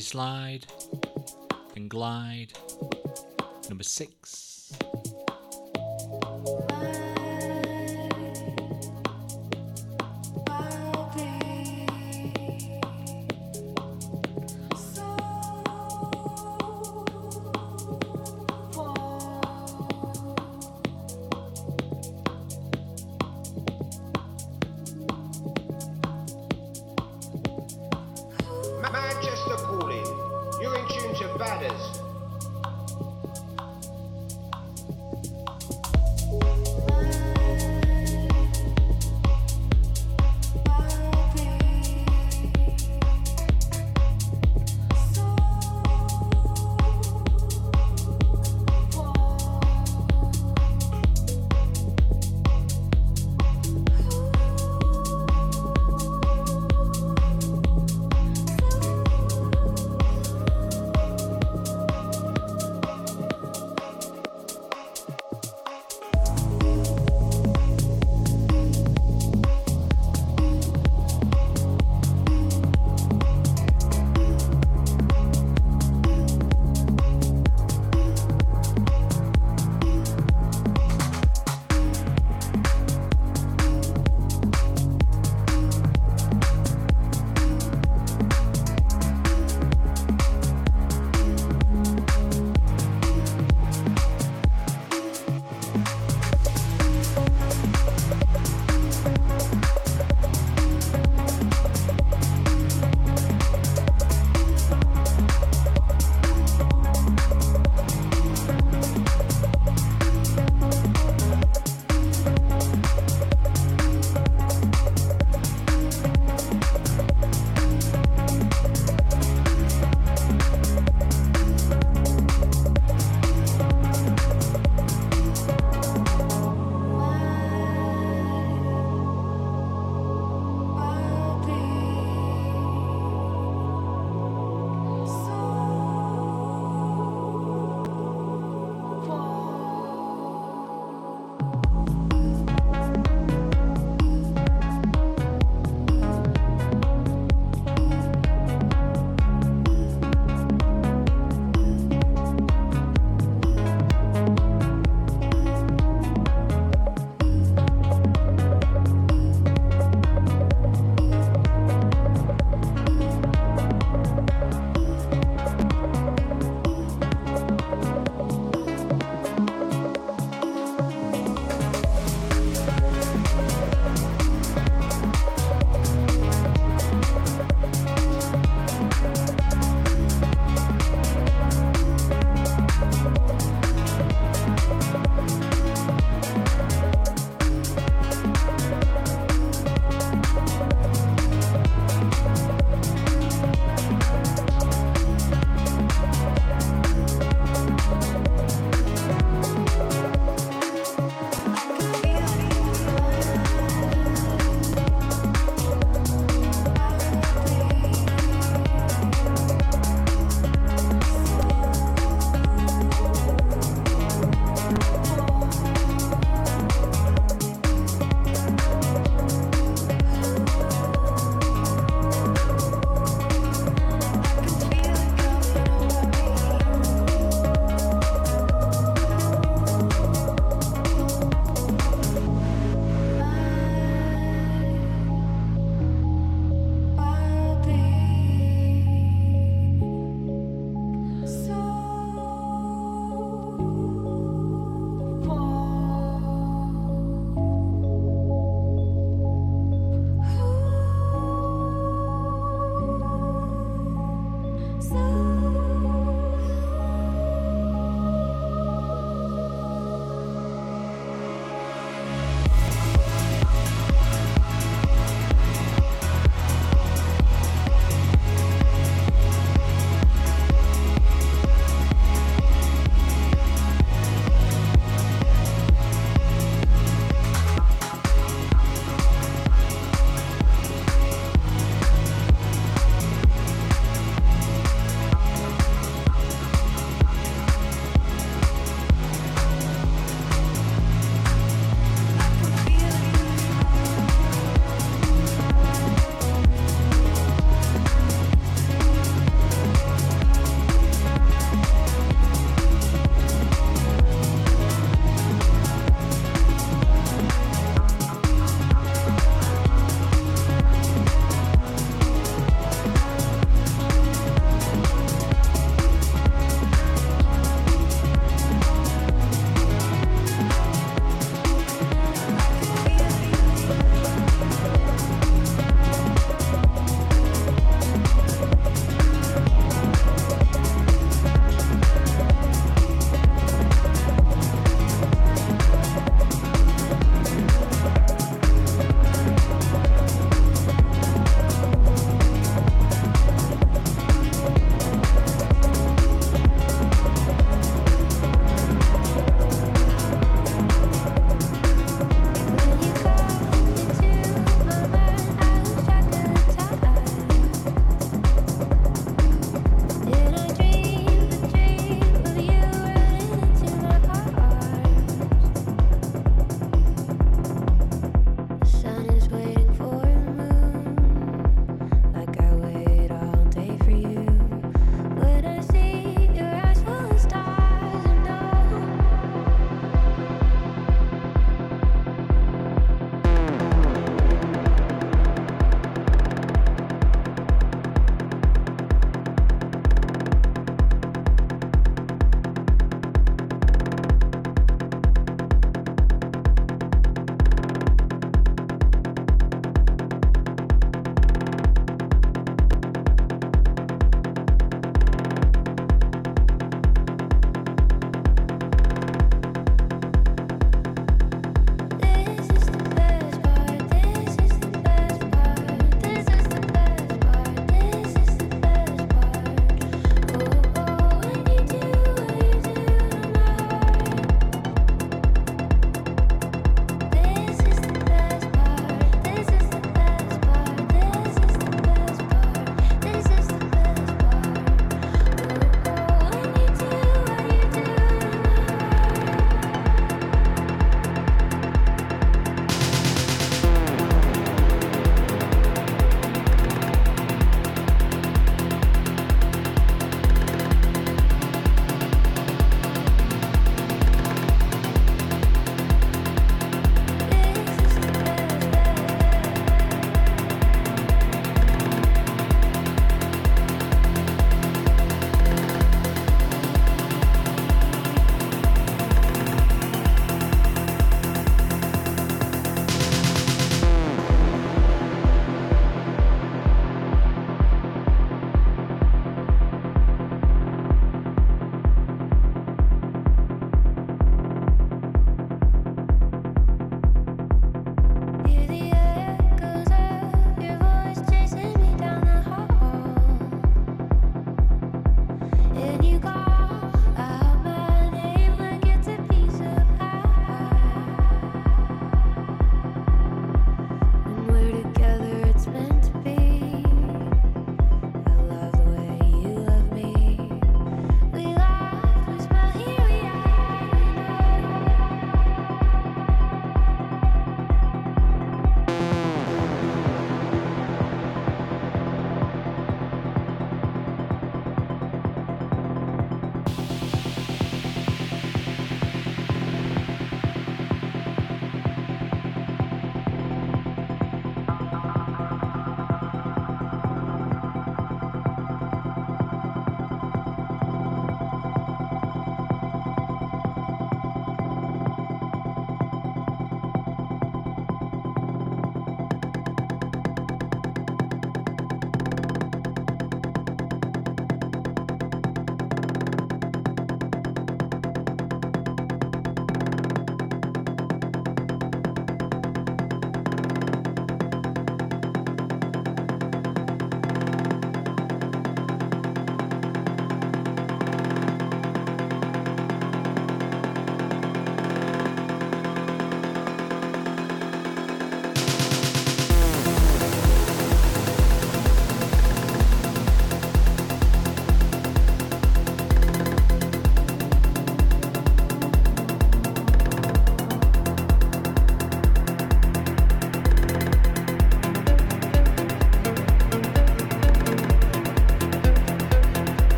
Slide N Glide, number six.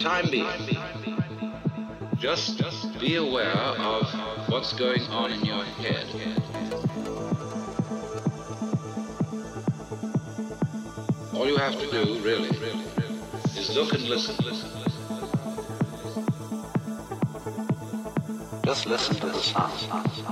Time being, just be aware of what's going on in your head. All you have to do, really, is look and listen. Just listen to the sound.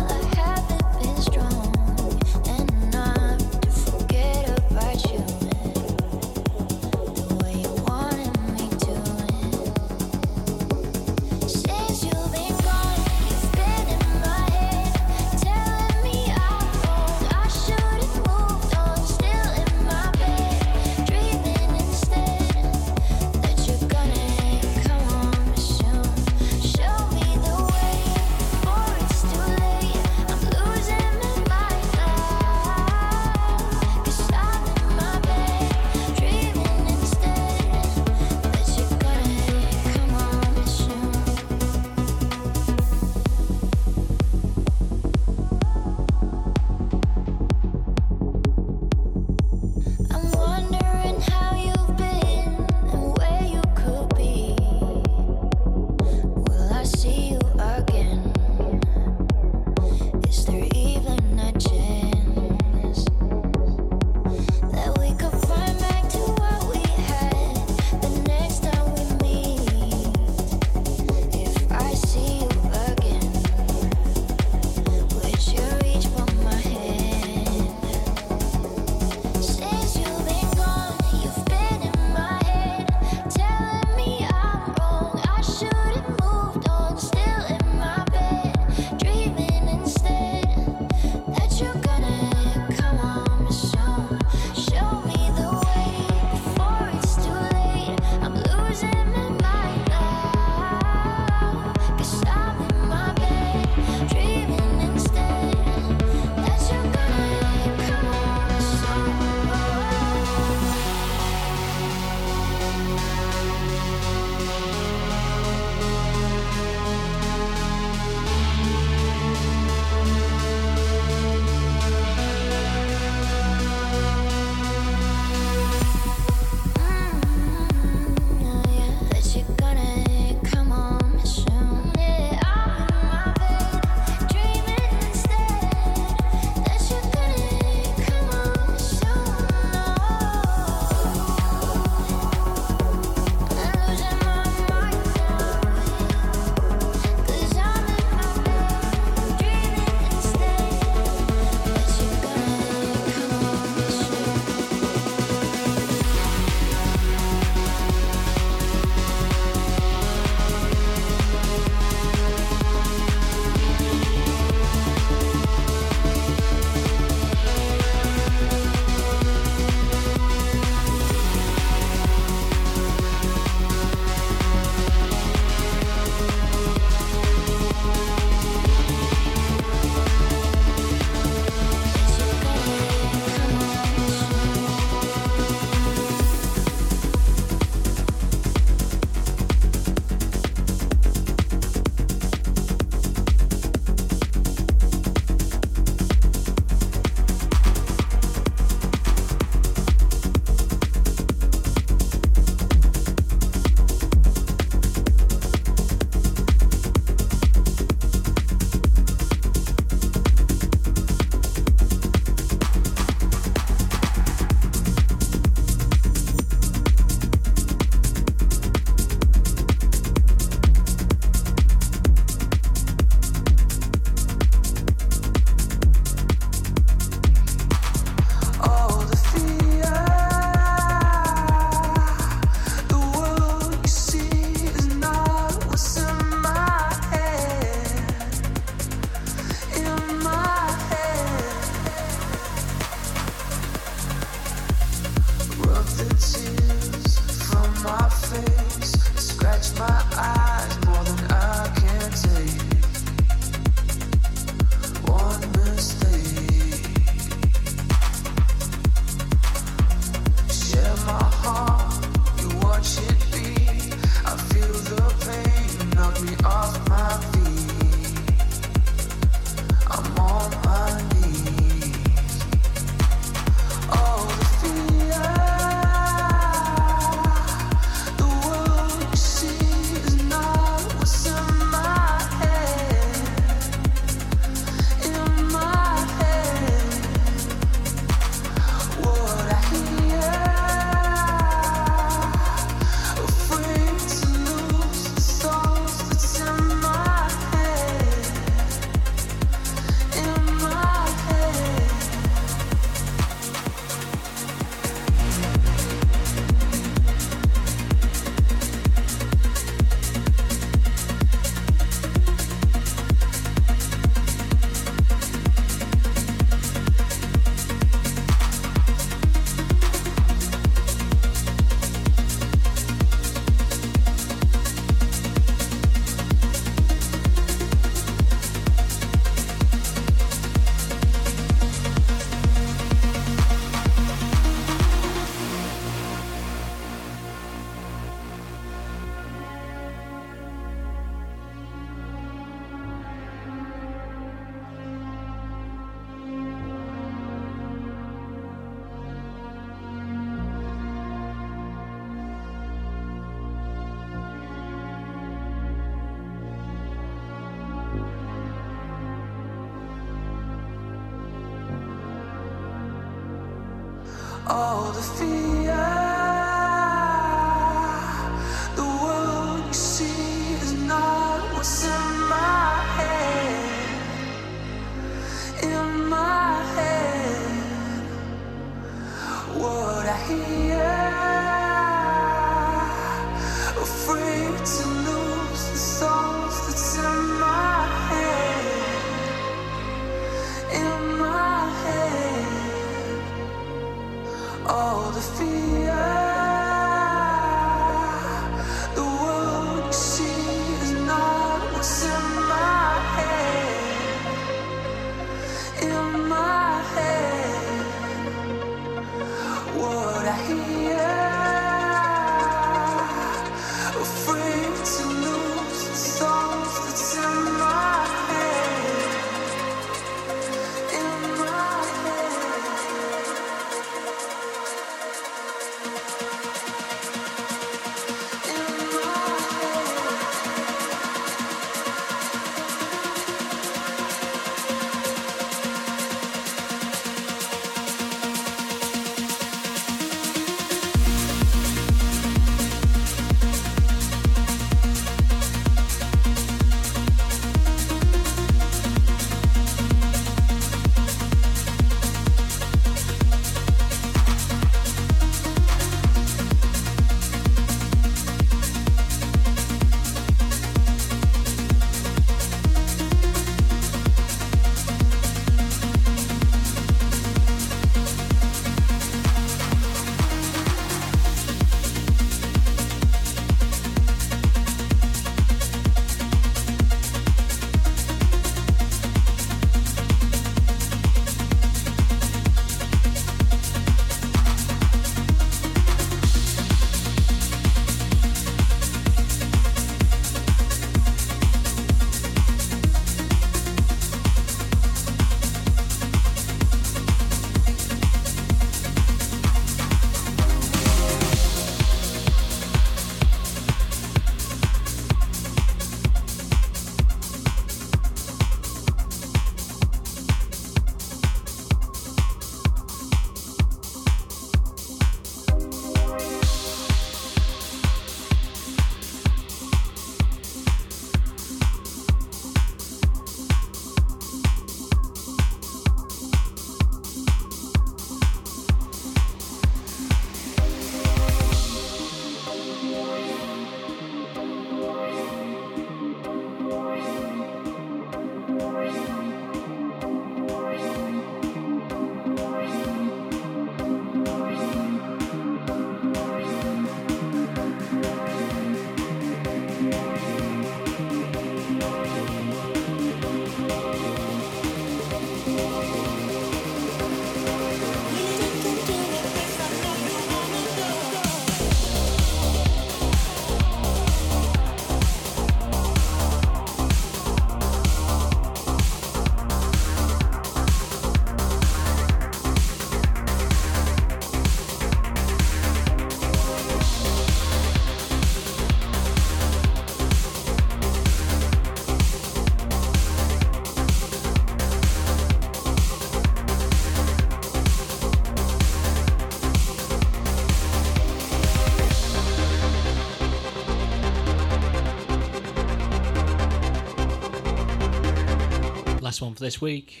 Last one for this week.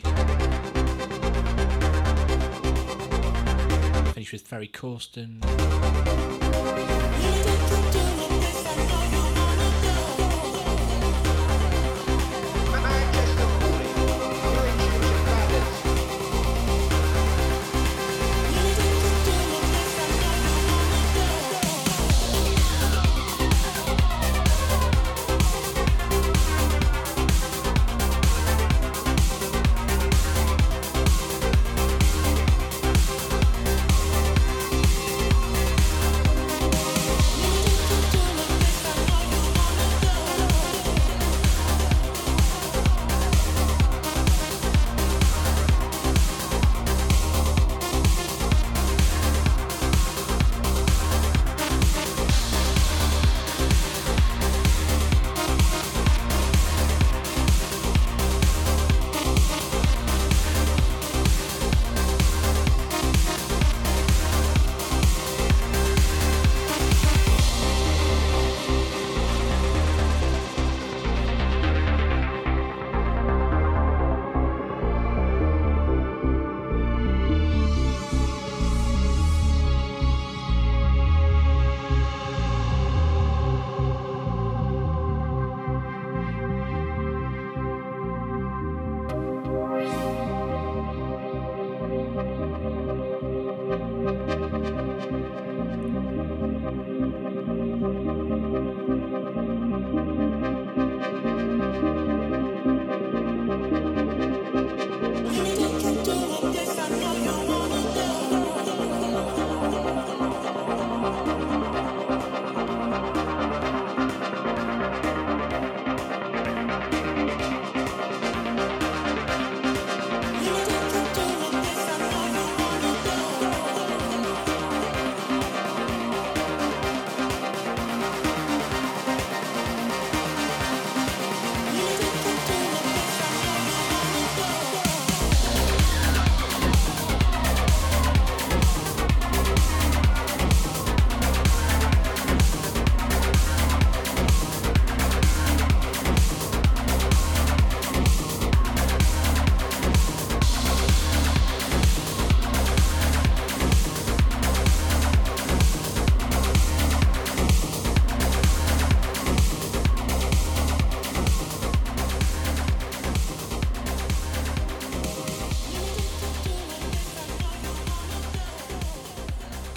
Finish with Ferry Corsten.